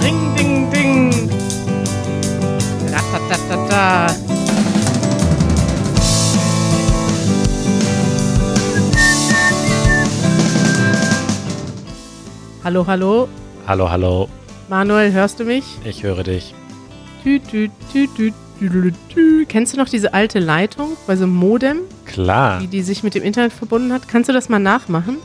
Ring, ding, ding. Ratatatata. Hallo, hallo. Hallo, hallo. Manuel, hörst du mich? Ich höre dich. Tü, tü, tü, tü, tü, tü. Kennst du noch diese alte Leitung bei so einem Modem, Klar. die, die sich mit dem Internet verbunden hat? Kannst du das mal nachmachen?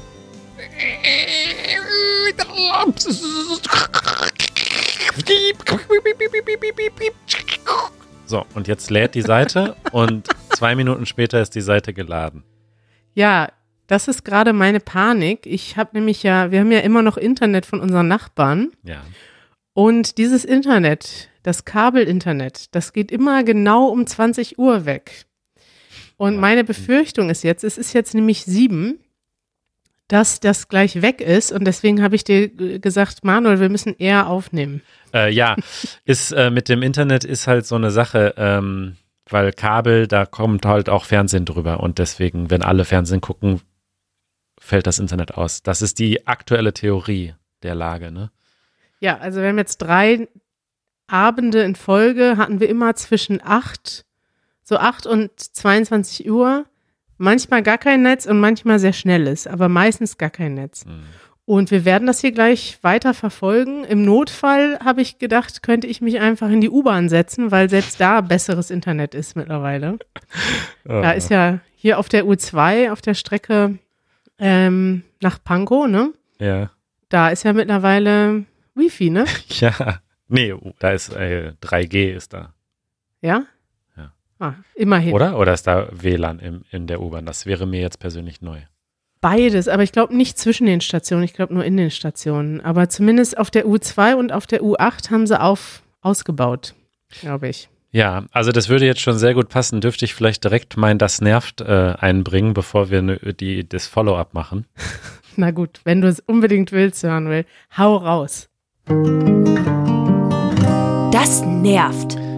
So, und jetzt lädt die Seite und zwei Minuten später ist die Seite geladen. Ja, das ist gerade meine Panik. Ich habe nämlich ja, wir haben ja immer noch Internet von unseren Nachbarn. Ja. Und dieses Internet, das Kabelinternet, das geht immer genau um 20 Uhr weg. Und meine Befürchtung ist jetzt, es ist jetzt nämlich sieben, dass das gleich weg ist. Und deswegen habe ich dir gesagt, Manuel, wir müssen eher aufnehmen. Äh, ja, ist äh, mit dem Internet ist halt so eine Sache, ähm, weil Kabel, da kommt halt auch Fernsehen drüber und deswegen, wenn alle Fernsehen gucken, fällt das Internet aus. Das ist die aktuelle Theorie der Lage, ne? Ja, also wir haben jetzt drei Abende in Folge, hatten wir immer zwischen acht, so acht und 22 Uhr. Manchmal gar kein Netz und manchmal sehr schnelles, aber meistens gar kein Netz. Hm. Und wir werden das hier gleich weiter verfolgen. Im Notfall habe ich gedacht, könnte ich mich einfach in die U-Bahn setzen, weil selbst da besseres Internet ist mittlerweile. Da ist ja hier auf der U2, auf der Strecke ähm, nach Pankow, ne? ja. Da ist ja mittlerweile Wifi, ne? Ja. Nee, da ist äh, 3G ist da. Ja? Ah, immerhin. Oder? Oder ist da WLAN im, in der U-Bahn? Das wäre mir jetzt persönlich neu. Beides, aber ich glaube nicht zwischen den Stationen, ich glaube nur in den Stationen. Aber zumindest auf der U2 und auf der U8 haben sie auf, ausgebaut, glaube ich. Ja, also das würde jetzt schon sehr gut passen. Dürfte ich vielleicht direkt mein Das nervt äh, einbringen, bevor wir ne, die, das Follow-up machen? Na gut, wenn du es unbedingt willst, hören hau raus. Das nervt.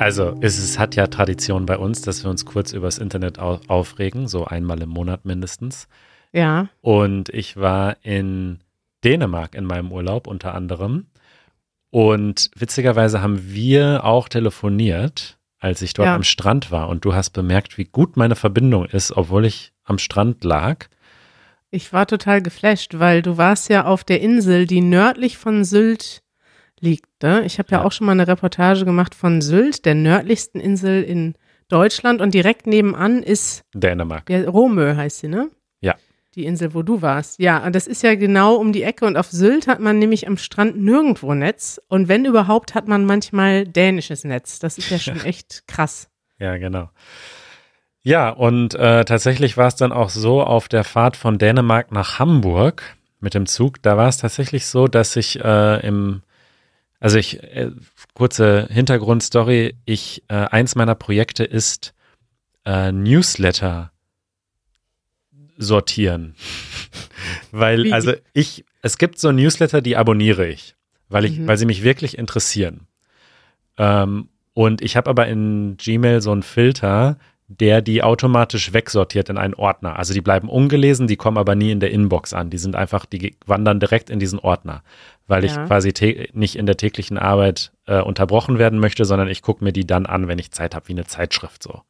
Also es, es hat ja Tradition bei uns, dass wir uns kurz übers Internet au aufregen, so einmal im Monat mindestens. Ja, Und ich war in Dänemark in meinem Urlaub unter anderem. Und witzigerweise haben wir auch telefoniert, als ich dort Ja. am Strand war. Und du hast bemerkt, wie gut meine Verbindung ist, obwohl ich am Strand lag. ich war total geflasht, weil du warst ja auf der Insel, die nördlich von Sylt liegt. Ne? Ich habe ja, Ja. auch schon mal eine Reportage gemacht von Sylt, der nördlichsten Insel in Deutschland. Und direkt nebenan ist Dänemark. Ja, Romö heißt sie, ne? Ja. Die Insel, wo du warst. Ja, und das ist ja genau um die Ecke. Und auf Sylt hat man nämlich am Strand nirgendwo Netz. Und wenn überhaupt, hat man manchmal dänisches Netz. Das ist ja schon echt krass. Ja, genau. Ja, und äh, tatsächlich war es dann auch so auf der Fahrt von Dänemark nach Hamburg mit dem Zug. Da war es tatsächlich so, dass ich äh, im, also ich, äh, kurze Hintergrundstory, ich, äh, eins meiner Projekte ist äh, Newsletter sortieren. weil, Wie? also ich, es gibt so Newsletter, die abonniere ich, weil ich, Mhm. weil sie mich wirklich interessieren. Ähm, und ich habe aber in Gmail so einen Filter, der die automatisch wegsortiert in einen Ordner. Also die bleiben ungelesen, die kommen aber nie in der Inbox an. Die sind einfach, die wandern direkt in diesen Ordner, weil ich Ja. quasi tä- nicht in der täglichen Arbeit äh, unterbrochen werden möchte, sondern ich gucke mir die dann an, wenn ich Zeit habe, wie eine Zeitschrift so.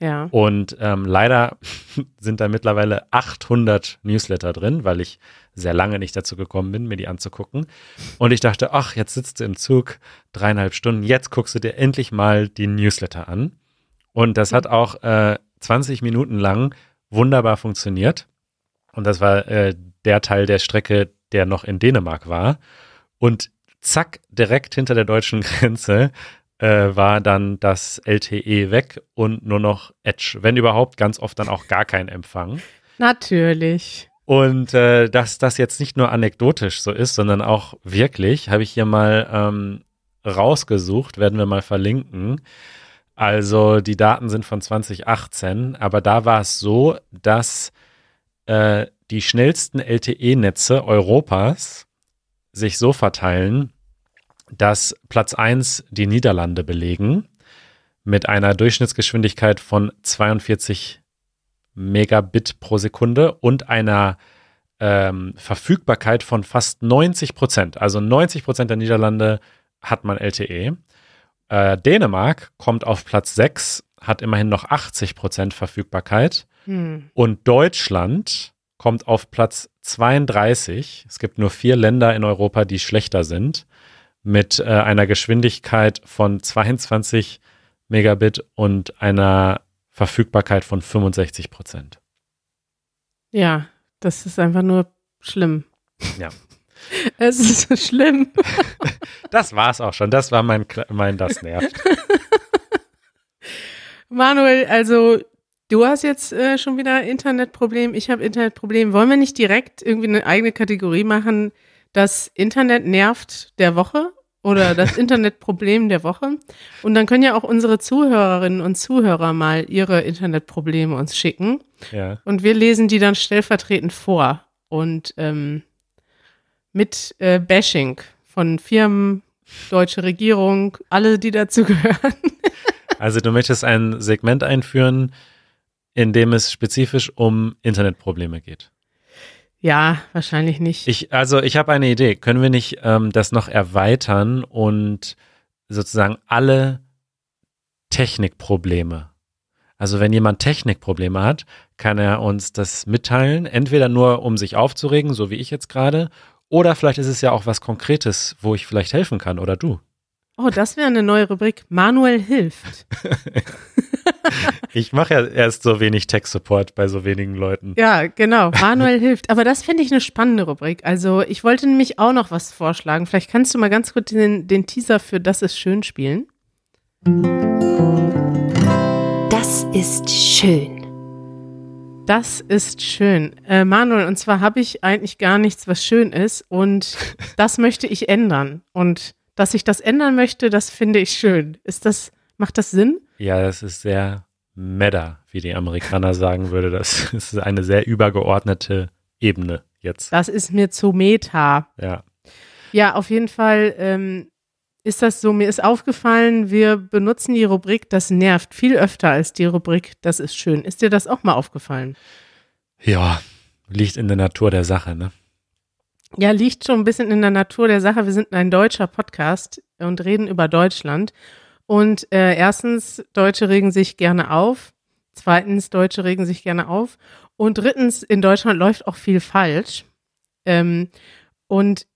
Ja. Und ähm, leider sind da mittlerweile 800 Newsletter drin, weil ich sehr lange nicht dazu gekommen bin, mir die anzugucken. Und ich dachte, ach, jetzt sitzt du im Zug dreieinhalb Stunden, jetzt guckst du dir endlich mal die Newsletter an. Und das hat auch äh, 20 Minuten lang wunderbar funktioniert. Und das war äh, der Teil der Strecke, der noch in Dänemark war. Und zack, direkt hinter der deutschen Grenze äh, war dann das LTE weg und nur noch Edge. Wenn überhaupt, ganz oft dann auch gar kein Empfang. Natürlich. Und äh, dass das jetzt nicht nur anekdotisch so ist, sondern auch wirklich, habe ich hier mal ähm, rausgesucht, werden wir mal verlinken. Also die Daten sind von 2018, aber da war es so, dass äh, die schnellsten LTE-Netze Europas sich so verteilen, dass Platz 1 die Niederlande belegen mit einer Durchschnittsgeschwindigkeit von 42 Megabit pro Sekunde und einer ähm, Verfügbarkeit von fast 90 Prozent. Also 90 Prozent der Niederlande hat man LTE. Äh, Dänemark kommt auf Platz 6, hat immerhin noch 80 Prozent Verfügbarkeit. Hm. Und Deutschland kommt auf Platz 32. Es gibt nur vier Länder in Europa, die schlechter sind, mit äh, einer Geschwindigkeit von 22 Megabit und einer Verfügbarkeit von 65 Prozent. Ja, das ist einfach nur schlimm. Ja. Es ist so schlimm. Das war's auch schon. Das war mein, mein Das nervt. Manuel, also du hast jetzt äh, schon wieder Internetproblem. Ich habe Internetproblem. Wollen wir nicht direkt irgendwie eine eigene Kategorie machen? Das Internet nervt der Woche oder das Internetproblem der Woche. Und dann können ja auch unsere Zuhörerinnen und Zuhörer mal ihre Internetprobleme uns schicken. Ja. Und wir lesen die dann stellvertretend vor. Und ähm, mit äh, Bashing von Firmen, deutsche Regierung, alle, die dazu gehören. Also du möchtest ein Segment einführen, in dem es spezifisch um Internetprobleme geht. Ja, wahrscheinlich nicht. Ich, also ich habe eine Idee. Können wir nicht ähm, das noch erweitern und sozusagen alle Technikprobleme? Also wenn jemand Technikprobleme hat, kann er uns das mitteilen, entweder nur um sich aufzuregen, so wie ich jetzt gerade, oder vielleicht ist es ja auch was Konkretes, wo ich vielleicht helfen kann oder du. Oh, das wäre eine neue Rubrik. Manuel hilft. ich mache ja erst so wenig Tech-Support bei so wenigen Leuten. Ja, genau. Manuel hilft. Aber das finde ich eine spannende Rubrik. Also ich wollte nämlich auch noch was vorschlagen. Vielleicht kannst du mal ganz kurz den, den Teaser für Das ist schön spielen. Das ist schön. Das ist schön. Äh, Manuel, und zwar habe ich eigentlich gar nichts, was schön ist. Und das möchte ich ändern. Und dass ich das ändern möchte, das finde ich schön. Ist das, macht das Sinn? Ja, das ist sehr meta, wie die Amerikaner sagen würde. Das ist eine sehr übergeordnete Ebene jetzt. Das ist mir zu meta. Ja. Ja, auf jeden Fall ähm, ist das so. Mir ist aufgefallen, wir benutzen die Rubrik Das nervt viel öfter als die Rubrik Das ist schön. Ist dir das auch mal aufgefallen? Ja, liegt in der Natur der Sache, ne? Ja, liegt schon ein bisschen in der Natur der Sache. Wir sind ein deutscher Podcast und reden über Deutschland. Und äh, erstens, Deutsche regen sich gerne auf. Zweitens, Deutsche regen sich gerne auf. Und drittens, in Deutschland läuft auch viel falsch. Ähm, und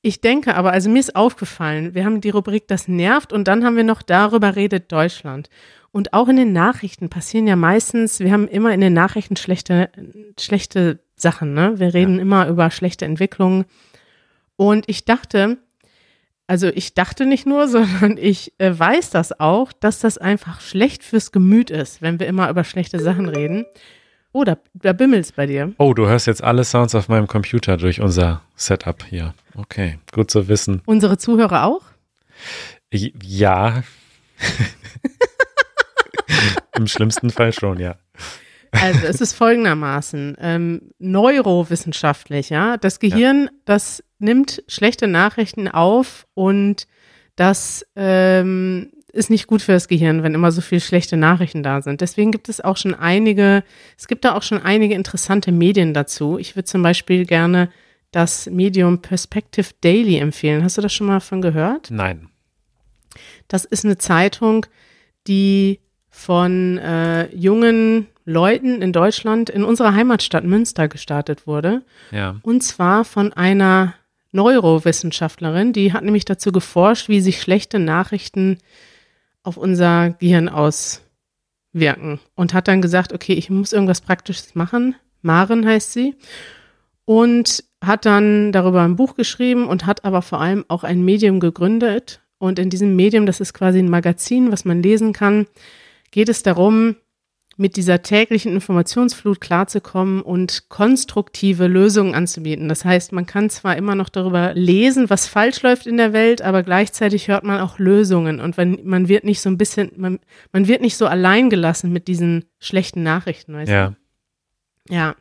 ich denke aber, also mir ist aufgefallen, wir haben die Rubrik Das nervt und dann haben wir noch darüber redet Deutschland. Und auch in den Nachrichten passieren ja meistens, wir haben immer in den Nachrichten schlechte, schlechte Sachen, ne? Wir reden ja. immer über schlechte Entwicklungen. Und ich dachte, also ich dachte nicht nur, sondern ich äh, weiß das auch, dass das einfach schlecht fürs Gemüt ist, wenn wir immer über schlechte Sachen reden. Oh, da, da bimmelt's bei dir. Oh, du hörst jetzt alle Sounds auf meinem Computer durch unser Setup hier. Okay, gut zu wissen. Unsere Zuhörer auch? Ja. Im schlimmsten Fall schon, ja. Also es ist folgendermaßen, ähm, neurowissenschaftlich, ja, das Gehirn, ja. das nimmt schlechte Nachrichten auf und das ähm, ist nicht gut für das Gehirn, wenn immer so viele schlechte Nachrichten da sind. Deswegen gibt es auch schon einige, es gibt da auch schon einige interessante Medien dazu. Ich würde zum Beispiel gerne das Medium Perspective Daily empfehlen. Hast du das schon mal von gehört? Nein. Das ist eine Zeitung, die von äh, jungen Leuten in Deutschland in unserer Heimatstadt Münster gestartet wurde. Ja. Und zwar von einer Neurowissenschaftlerin, die hat nämlich dazu geforscht, wie sich schlechte Nachrichten auf unser Gehirn auswirken und hat dann gesagt, okay, ich muss irgendwas Praktisches machen. Maren heißt sie. Und hat dann darüber ein Buch geschrieben und hat aber vor allem auch ein Medium gegründet. Und in diesem Medium, das ist quasi ein Magazin, was man lesen kann, geht es darum, mit dieser täglichen Informationsflut klarzukommen und konstruktive Lösungen anzubieten. Das heißt, man kann zwar immer noch darüber lesen, was falsch läuft in der Welt, aber gleichzeitig hört man auch Lösungen und wenn, man wird nicht so ein bisschen, man, man wird nicht so allein gelassen mit diesen schlechten Nachrichten. Weißt ja. Du? Ja.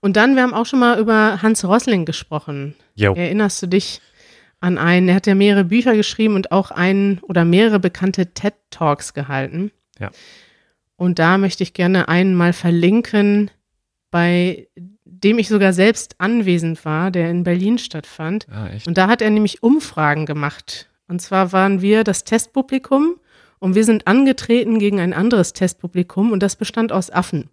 Und dann, wir haben auch schon mal über Hans Rosling gesprochen. Jo. Erinnerst du dich an einen? Er hat ja mehrere Bücher geschrieben und auch einen oder mehrere bekannte TED Talks gehalten. Ja. Und da möchte ich gerne einen mal verlinken bei dem ich sogar selbst anwesend war, der in Berlin stattfand. Ah? Und da hat er nämlich Umfragen gemacht. Und zwar waren wir das Testpublikum und wir sind angetreten gegen ein anderes Testpublikum und das bestand aus Affen.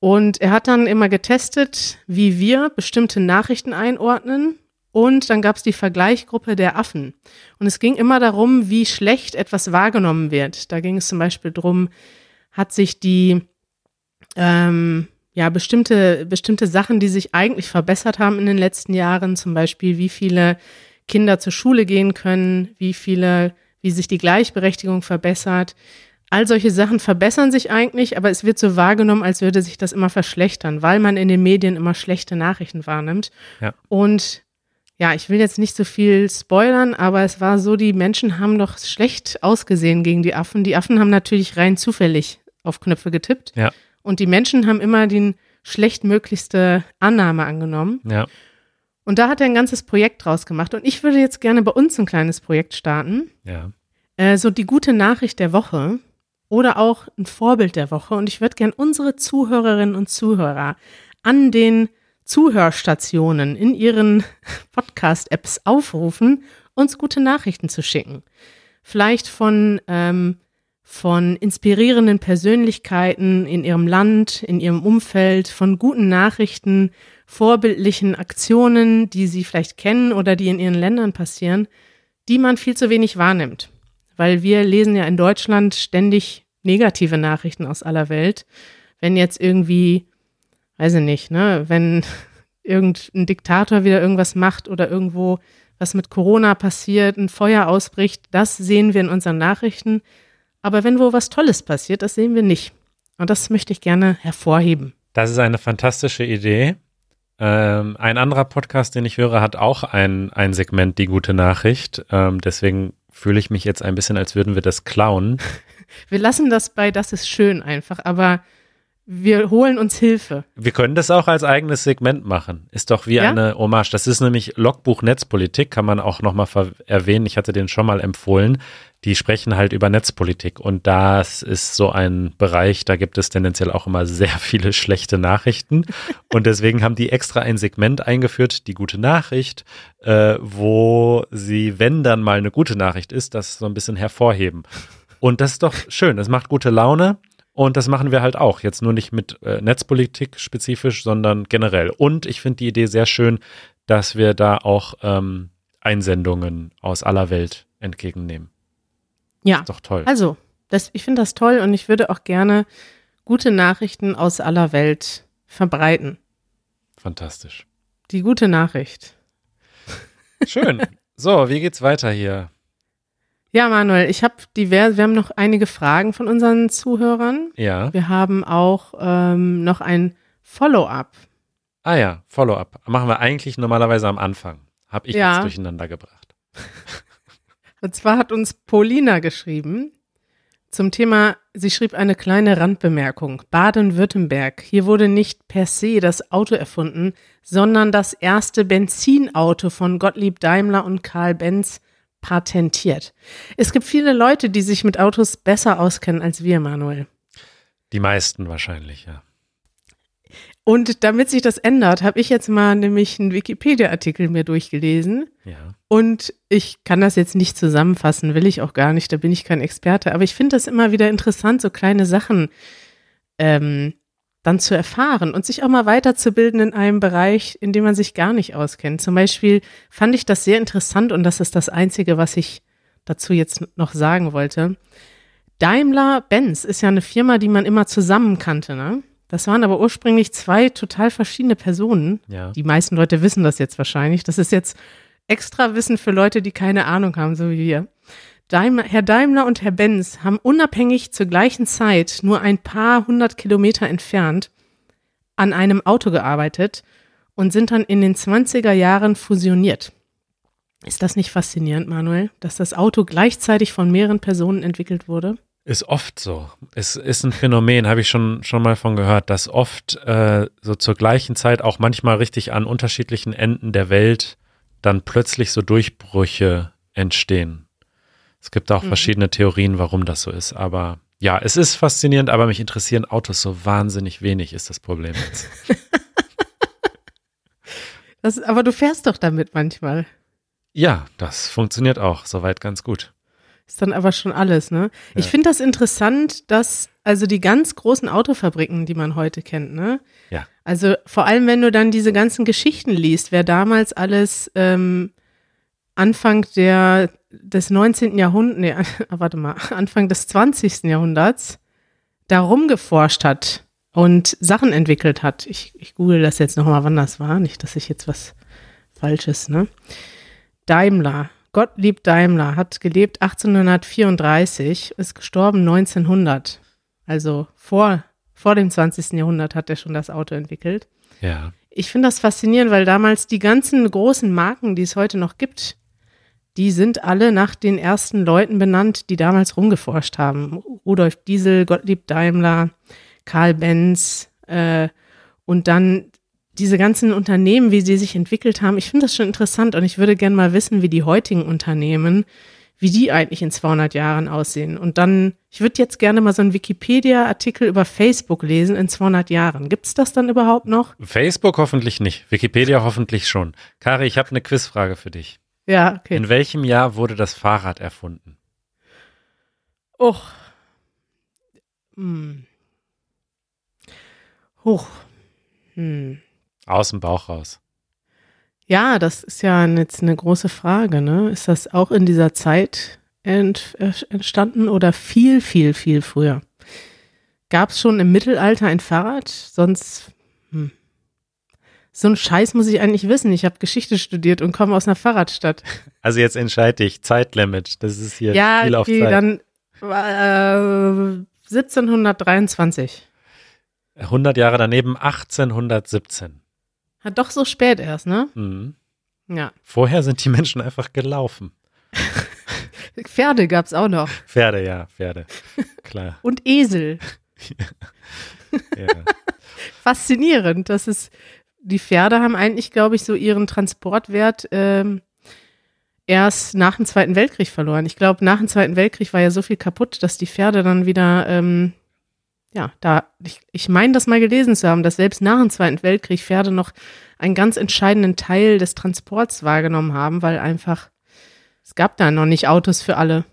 Und er hat dann immer getestet, wie wir bestimmte Nachrichten einordnen. Und dann gab es die Vergleichgruppe der Affen. Und es ging immer darum, wie schlecht etwas wahrgenommen wird. Da ging es zum Beispiel darum, hat sich die ähm, ja, bestimmte, bestimmte Sachen, die sich eigentlich verbessert haben in den letzten Jahren, zum Beispiel, wie viele Kinder zur Schule gehen können, wie viele, wie sich die Gleichberechtigung verbessert. All solche Sachen verbessern sich eigentlich, aber es wird so wahrgenommen, als würde sich das immer verschlechtern, weil man in den Medien immer schlechte Nachrichten wahrnimmt. Ja. Und ja, ich will jetzt nicht so viel spoilern, aber es war so, die Menschen haben doch schlecht ausgesehen gegen die Affen. Die Affen haben natürlich rein zufällig auf Knöpfe getippt. Ja. Und die Menschen haben immer die schlechtmöglichste Annahme angenommen. Ja. Und da hat er ein ganzes Projekt draus gemacht. Und ich würde jetzt gerne bei uns ein kleines Projekt starten. Ja. Äh, so die gute Nachricht der Woche oder auch ein Vorbild der Woche. Und ich würde gerne unsere Zuhörerinnen und Zuhörer an den Zuhörstationen in ihren Podcast-Apps aufrufen, uns gute Nachrichten zu schicken. Vielleicht von ähm, von inspirierenden Persönlichkeiten in ihrem Land, in ihrem Umfeld, von guten Nachrichten, vorbildlichen Aktionen, die sie vielleicht kennen oder die in ihren Ländern passieren, die man viel zu wenig wahrnimmt. Weil wir lesen ja in Deutschland ständig negative Nachrichten aus aller Welt. Wenn jetzt irgendwie, weiß ich nicht, ne, wenn irgendein Diktator wieder irgendwas macht oder irgendwo was mit Corona passiert, ein Feuer ausbricht, das sehen wir in unseren Nachrichten. Aber wenn wo was Tolles passiert, das sehen wir nicht. Und das möchte ich gerne hervorheben. Das ist eine fantastische Idee. Ähm, ein anderer Podcast, den ich höre, hat auch ein, ein Segment, die gute Nachricht. Ähm, deswegen fühle ich mich jetzt ein bisschen, als würden wir das klauen. Wir lassen das bei Das ist schön einfach, aber wir holen uns Hilfe. Wir können das auch als eigenes Segment machen. Ist doch wie Ja? eine Hommage. Das ist nämlich Logbuch Netzpolitik, kann man auch nochmal erwähnen. Ich hatte den schon mal empfohlen. Die sprechen halt über Netzpolitik und das ist so ein Bereich, da gibt es tendenziell auch immer sehr viele schlechte Nachrichten und deswegen haben die extra ein Segment eingeführt, die gute Nachricht, äh, wo sie, wenn dann mal eine gute Nachricht ist, das so ein bisschen hervorheben. Und das ist doch schön, das macht gute Laune und das machen wir halt auch. Jetzt nur nicht mit äh, Netzpolitik spezifisch, sondern generell. Und ich finde die Idee sehr schön, dass wir da auch ähm, Einsendungen aus aller Welt entgegennehmen. Ja, Ist doch toll. also, das, ich finde das toll und ich würde auch gerne gute Nachrichten aus aller Welt verbreiten. Fantastisch. Die gute Nachricht. Schön. So, wie geht's weiter hier? Ja, Manuel, ich habe divers, wir haben noch einige Fragen von unseren Zuhörern. Ja. Wir haben auch ähm, noch ein Follow-up. Ah ja, Follow-up. Machen wir eigentlich normalerweise am Anfang. Hab ich Ja. jetzt durcheinander gebracht. Und zwar hat uns Paulina geschrieben zum Thema, sie schrieb eine kleine Randbemerkung. Baden-Württemberg. Hier wurde nicht per se das Auto erfunden, sondern das erste Benzinauto von Gottlieb Daimler und Karl Benz patentiert. Es gibt viele Leute, die sich mit Autos besser auskennen als wir, Manuel. Die meisten wahrscheinlich, ja. Und damit sich das ändert, habe ich jetzt mal nämlich einen Wikipedia-Artikel mir durchgelesen. Ja. Und ich kann das jetzt nicht zusammenfassen, will ich auch gar nicht, da bin ich kein Experte. Aber ich finde das immer wieder interessant, so kleine Sachen ähm, dann zu erfahren und sich auch mal weiterzubilden in einem Bereich, in dem man sich gar nicht auskennt. Zum Beispiel fand ich das sehr interessant und das ist das Einzige, was ich dazu jetzt noch sagen wollte. Daimler-Benz ist ja eine Firma, die man immer zusammen kannte, ne? Das waren aber ursprünglich zwei total verschiedene Personen. Ja. Die meisten Leute wissen das jetzt wahrscheinlich. Das ist jetzt extra Wissen für Leute, die keine Ahnung haben, so wie wir. Daimler, Herr Daimler und Herr Benz haben unabhängig zur gleichen Zeit nur ein paar hundert Kilometer entfernt an einem Auto gearbeitet und sind dann in den 20er Jahren fusioniert. Ist das nicht faszinierend, Manuel, dass das Auto gleichzeitig von mehreren Personen entwickelt wurde? Ist oft so. Es ist ein Phänomen, habe ich schon, schon mal von gehört, dass oft äh, so zur gleichen Zeit auch manchmal richtig an unterschiedlichen Enden der Welt dann plötzlich so Durchbrüche entstehen. Es gibt auch Mhm. verschiedene Theorien, warum das so ist. Aber ja, es ist faszinierend, aber mich interessieren Autos so wahnsinnig wenig, ist das Problem jetzt. Das, aber du fährst doch damit manchmal. Ja, das funktioniert auch soweit ganz gut. Ist dann aber schon alles, ne? Ja. Ich finde das interessant, dass also die ganz großen Autofabriken, die man heute kennt, ne? Ja. Also vor allem, wenn du dann diese ganzen Geschichten liest, wer damals alles ähm, Anfang der, des 19. Jahrhunderts, nee, warte mal, Anfang des 20. Jahrhunderts da rumgeforscht hat und Sachen entwickelt hat. Ich, ich google das jetzt nochmal, wann das war. Nicht, dass ich jetzt was Falsches, ne? Daimler, Gottlieb Daimler hat gelebt 1834, ist gestorben 1900. Also vor, vor dem 20. Jahrhundert hat er schon das Auto entwickelt. Ja. Ich finde das faszinierend, weil damals die ganzen großen Marken, die es heute noch gibt, die sind alle nach den ersten Leuten benannt, die damals rumgeforscht haben. Rudolf Diesel, Gottlieb Daimler, Karl Benz äh, und dann diese ganzen Unternehmen, wie sie sich entwickelt haben. Ich finde das schon interessant und ich würde gerne mal wissen, wie die heutigen Unternehmen, wie die eigentlich in 200 Jahren aussehen. Und dann, ich würde jetzt gerne mal so einen Wikipedia-Artikel über Facebook lesen in 200 Jahren. Gibt es das dann überhaupt noch? Facebook hoffentlich nicht, Wikipedia hoffentlich schon. Kari, ich habe eine Quizfrage für dich. Ja, okay. In welchem Jahr wurde das Fahrrad erfunden? Och. Hm. Hoch. Hm. Aus dem Bauch raus. Ja, das ist ja jetzt eine große Frage, ne? Ist das auch in dieser Zeit ent, äh, entstanden oder viel, viel, viel früher? Gab es schon im Mittelalter ein Fahrrad? Sonst hm. So ein Scheiß muss ich eigentlich wissen. Ich habe Geschichte studiert und komme aus einer Fahrradstadt. Also jetzt entscheide dich, Zeitlimit. Das ist hier ja, viel auf okay, Zeit. dann äh, 1723. 100 Jahre daneben 1817. Hat doch so spät erst, ne? Mhm. Ja. Vorher sind die Menschen einfach gelaufen. Pferde gab es auch noch. Pferde, ja, Pferde. Klar. Und Esel. ja. Faszinierend, dass es die Pferde haben eigentlich, glaube ich, so ihren Transportwert ähm, erst nach dem Zweiten Weltkrieg verloren. Ich glaube, nach dem Zweiten Weltkrieg war ja so viel kaputt, dass die Pferde dann wieder, ähm, ja, da, ich, ich meine das mal gelesen zu haben, dass selbst nach dem Zweiten Weltkrieg Pferde noch einen ganz entscheidenden Teil des Transports wahrgenommen haben, weil einfach, es gab da noch nicht Autos für alle.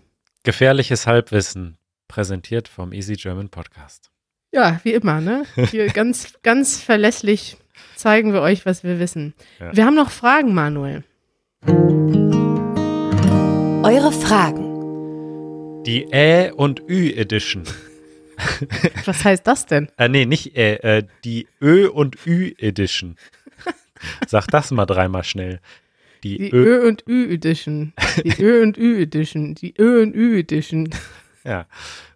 Gefährliches Halbwissen, präsentiert vom Easy German Podcast. Ja, wie immer, ne? Hier ganz, ganz verlässlich zeigen wir euch, was wir wissen. Ja. Wir haben noch Fragen, Manuel. Eure Fragen. Die Ä und Ü Edition. Was heißt das denn? Äh, nee, nicht Ä, äh, die Ö und Ü Edition. Sag das mal dreimal schnell. Die, die Ö, Ö und Ü Edition. Die Ö und Ü Edition. Die Ö und Ü Edition. Ja.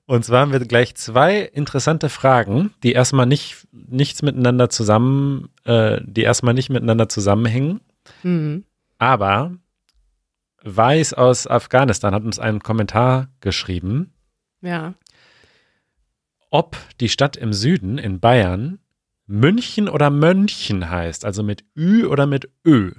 Und zwar haben wir gleich zwei interessante Fragen, die erstmal nicht nichts miteinander zusammen, äh, die erstmal nicht miteinander zusammenhängen. Mhm. Aber Weiß aus Afghanistan hat uns einen Kommentar geschrieben. Ja. Ob die Stadt im Süden in Bayern München oder Mönchen heißt, also mit Ü oder mit Ö.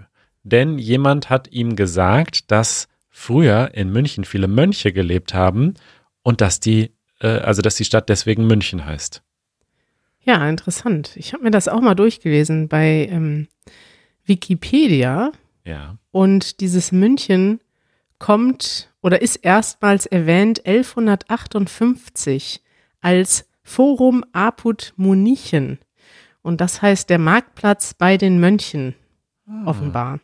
Denn jemand hat ihm gesagt, dass früher in München viele Mönche gelebt haben und dass die also dass die Stadt deswegen München heißt. Ja, interessant. Ich habe mir das auch mal durchgelesen bei ähm, Wikipedia. Ja. Und dieses München kommt oder ist erstmals erwähnt 1158 als Forum Apud Munichen. Und das heißt der Marktplatz bei den Mönchen, ah. offenbar.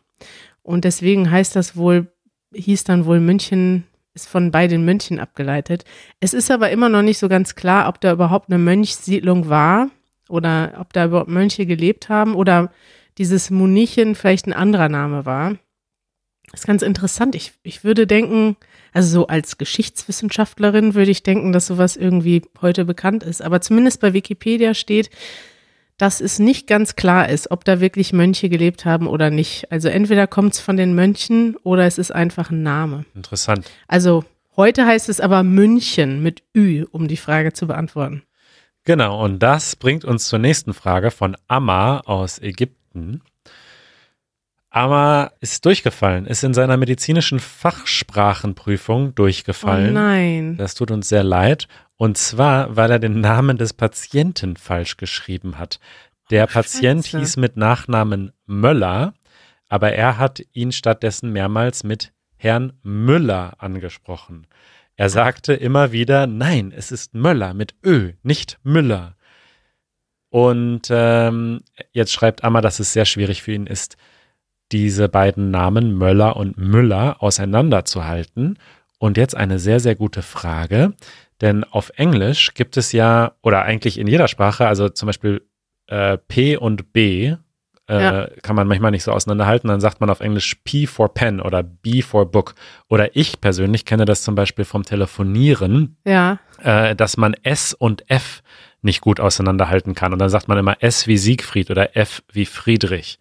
Und deswegen heißt das wohl, hieß dann wohl München ist von bei den Mönchen abgeleitet. Es ist aber immer noch nicht so ganz klar, ob da überhaupt eine Mönchssiedlung war oder ob da überhaupt Mönche gelebt haben oder dieses Munichen vielleicht ein anderer Name war. Das ist ganz interessant. Ich, ich würde denken, also so als Geschichtswissenschaftlerin würde ich denken, dass sowas irgendwie heute bekannt ist. Aber zumindest bei Wikipedia steht, dass es nicht ganz klar ist, ob da wirklich Mönche gelebt haben oder nicht. Also entweder kommt es von den Mönchen oder es ist einfach ein Name. Interessant. Also heute heißt es aber München mit Ü, um die Frage zu beantworten. Genau, und das bringt uns zur nächsten Frage von Amma aus Ägypten. Amma ist durchgefallen, ist in seiner medizinischen Fachsprachenprüfung durchgefallen. Oh nein. Das tut uns sehr leid. Und zwar, weil er den Namen des Patienten falsch geschrieben hat. Der oh, Patient Scheiße. hieß mit Nachnamen Möller, aber er hat ihn stattdessen mehrmals mit Herrn Müller angesprochen. Er sagte immer wieder, nein, es ist Möller mit Ö, nicht Müller. Und ähm, jetzt schreibt Amma, dass es sehr schwierig für ihn ist, diese beiden Namen Möller und Müller auseinanderzuhalten. Und jetzt eine sehr, sehr gute Frage, denn auf Englisch gibt es ja, oder eigentlich in jeder Sprache, also zum Beispiel äh, P und B, äh, ja. kann man manchmal nicht so auseinanderhalten. Dann sagt man auf Englisch P for Pen oder B for Book. Oder ich persönlich kenne das zum Beispiel vom Telefonieren, ja. Äh, dass man S und F nicht gut auseinanderhalten kann. Und dann sagt man immer S wie Siegfried oder F wie Friedrich.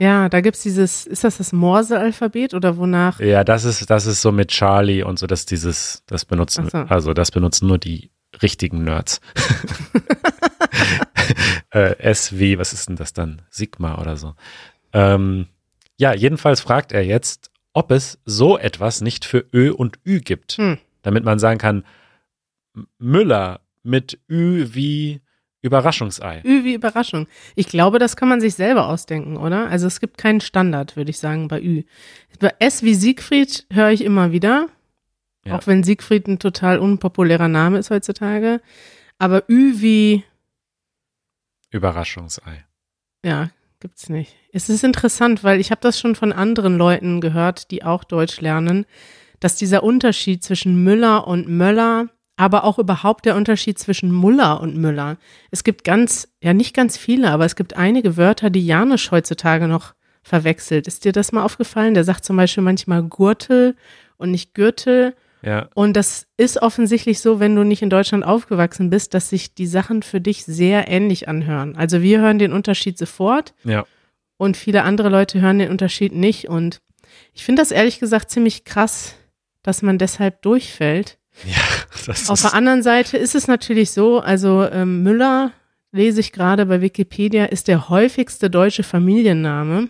Ja, da gibt es dieses, ist das das Morse-Alphabet oder wonach? Ja, das ist, das ist so mit Charlie und so, dass dieses, das benutzen, so. also das benutzen nur die richtigen Nerds. äh, S wie, was ist denn das dann? Sigma oder so. Ähm, ja, jedenfalls fragt er jetzt, ob es so etwas nicht für Ö und Ü gibt. Hm. Damit man sagen kann, Müller mit Ü wie Überraschungsei. Ü wie Überraschung. Ich glaube, das kann man sich selber ausdenken, oder? Also es gibt keinen Standard, würde ich sagen, bei Ü. Bei S wie Siegfried höre ich immer wieder. Ja. Auch wenn Siegfried ein total unpopulärer Name ist heutzutage. Aber Ü wie Überraschungsei. Ja, gibt's nicht. Es ist interessant, weil ich habe das schon von anderen Leuten gehört, die auch Deutsch lernen, dass dieser Unterschied zwischen Müller und Möller aber auch überhaupt der Unterschied zwischen Muller und Müller. Es gibt ganz, ja nicht ganz viele, aber es gibt einige Wörter, die Janisch heutzutage noch verwechselt. Ist dir das mal aufgefallen? Der sagt zum Beispiel manchmal Gurtel und nicht Gürtel. Ja. Und das ist offensichtlich so, wenn du nicht in Deutschland aufgewachsen bist, dass sich die Sachen für dich sehr ähnlich anhören. Also wir hören den Unterschied sofort. Ja. Und viele andere Leute hören den Unterschied nicht. Und ich finde das ehrlich gesagt ziemlich krass, dass man deshalb durchfällt. Ja, Auf der anderen Seite ist es natürlich so, also ähm, Müller, lese ich gerade bei Wikipedia, ist der häufigste deutsche Familienname.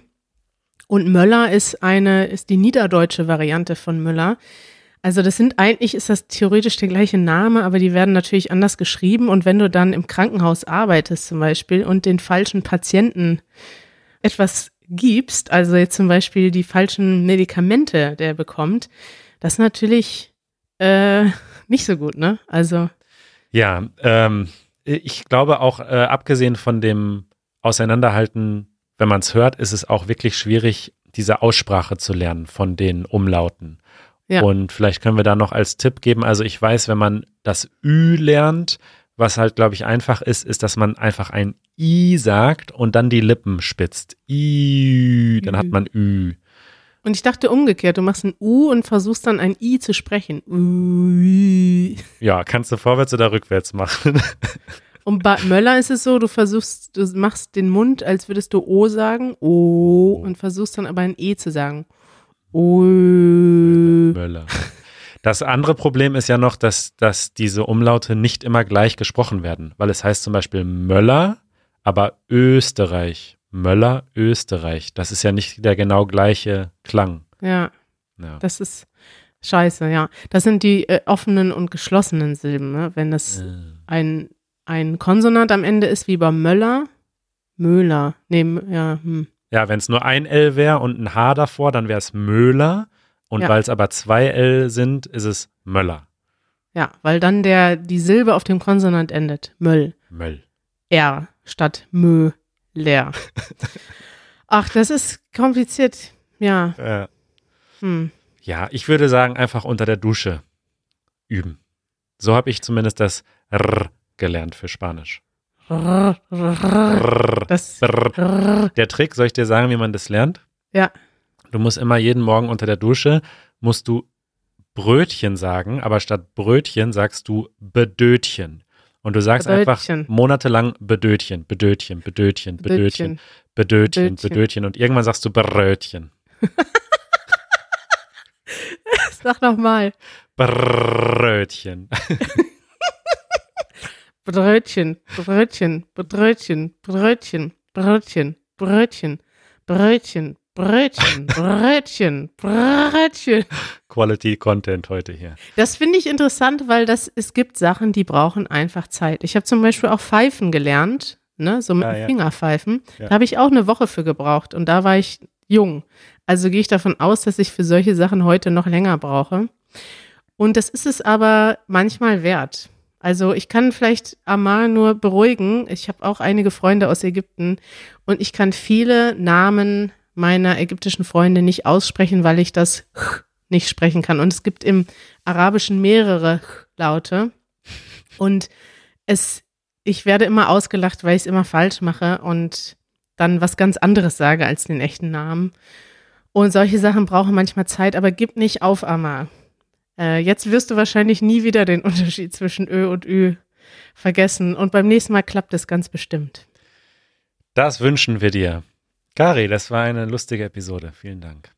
Und Möller ist eine, ist die niederdeutsche Variante von Müller. Also das sind eigentlich, ist das theoretisch der gleiche Name, aber die werden natürlich anders geschrieben. Und wenn du dann im Krankenhaus arbeitest zum Beispiel und den falschen Patienten etwas gibst, also jetzt zum Beispiel die falschen Medikamente, der bekommt, das natürlich äh, nicht so gut, ne? Also. Ja, ähm, ich glaube auch, äh, abgesehen von dem Auseinanderhalten, wenn man es hört, ist es auch wirklich schwierig, diese Aussprache zu lernen von den Umlauten. Ja. Und vielleicht können wir da noch als Tipp geben, also ich weiß, wenn man das Ü lernt, was halt, glaube ich, einfach ist, ist, dass man einfach ein I sagt und dann die Lippen spitzt. I, dann hat man Ü. Und ich dachte umgekehrt, du machst ein U und versuchst dann ein I zu sprechen. Ui. Ja, kannst du vorwärts oder rückwärts machen. Und bei Möller ist es so, du versuchst, du machst den Mund, als würdest du O sagen, O, und versuchst dann aber ein E zu sagen. O. Möller. Das andere Problem ist ja noch, dass, dass diese Umlaute nicht immer gleich gesprochen werden, weil es heißt zum Beispiel Möller, aber Österreich. Möller, Österreich. Das ist ja nicht der genau gleiche Klang. Ja. ja. Das ist scheiße, ja. Das sind die äh, offenen und geschlossenen Silben, ne? Wenn das äh. ein, ein Konsonant am Ende ist, wie bei Möller, Möhler. Nee, ja, hm. Ja, wenn es nur ein L wäre und ein H davor, dann wäre es Möhler. Und ja. weil es aber zwei L sind, ist es Möller. Ja, weil dann der, die Silbe auf dem Konsonant endet. Möll. Möll. R statt Mö leer. Ach, das ist kompliziert. Ja. Äh, hm. Ja, ich würde sagen, einfach unter der Dusche üben. So habe ich zumindest das R gelernt für Spanisch. R, R, das R. Der Trick, soll ich dir sagen, wie man das lernt? Ja. Du musst immer jeden Morgen unter der Dusche, musst du Brötchen sagen, aber statt Brötchen sagst du Bedötchen. Und du sagst Bedötchen. einfach monatelang Bedötchen, Bedötchen, Bedötchen, Bedötchen, Bedötchen, Bedötchen. Und irgendwann sagst du Brötchen. Sag nochmal. Brötchen. Brötchen, Brötchen, Brötchen, Brötchen, Brötchen, Brötchen, Brötchen, Brötchen, Brötchen, Brötchen. Quality Content heute hier. Das finde ich interessant, weil das, es gibt Sachen, die brauchen einfach Zeit. Ich habe zum Beispiel auch Pfeifen gelernt, ne, so mit ja, ja. Fingerpfeifen. Ja. Da habe ich auch eine Woche für gebraucht und da war ich jung. Also gehe ich davon aus, dass ich für solche Sachen heute noch länger brauche. Und das ist es aber manchmal wert. Also ich kann vielleicht Amar nur beruhigen. Ich habe auch einige Freunde aus Ägypten und ich kann viele Namen meiner ägyptischen Freunde nicht aussprechen, weil ich das nicht sprechen kann. Und es gibt im Arabischen mehrere Laute. Und es, ich werde immer ausgelacht, weil ich es immer falsch mache und dann was ganz anderes sage als den echten Namen. Und solche Sachen brauchen manchmal Zeit, aber gib nicht auf, Amar. Äh, jetzt wirst du wahrscheinlich nie wieder den Unterschied zwischen Ö und Ü vergessen. Und beim nächsten Mal klappt es ganz bestimmt. Das wünschen wir dir. Kari, das war eine lustige Episode. Vielen Dank.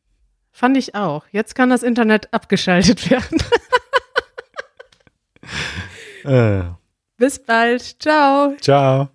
Fand ich auch. Jetzt kann das Internet abgeschaltet werden. äh. Bis bald. Ciao. Ciao.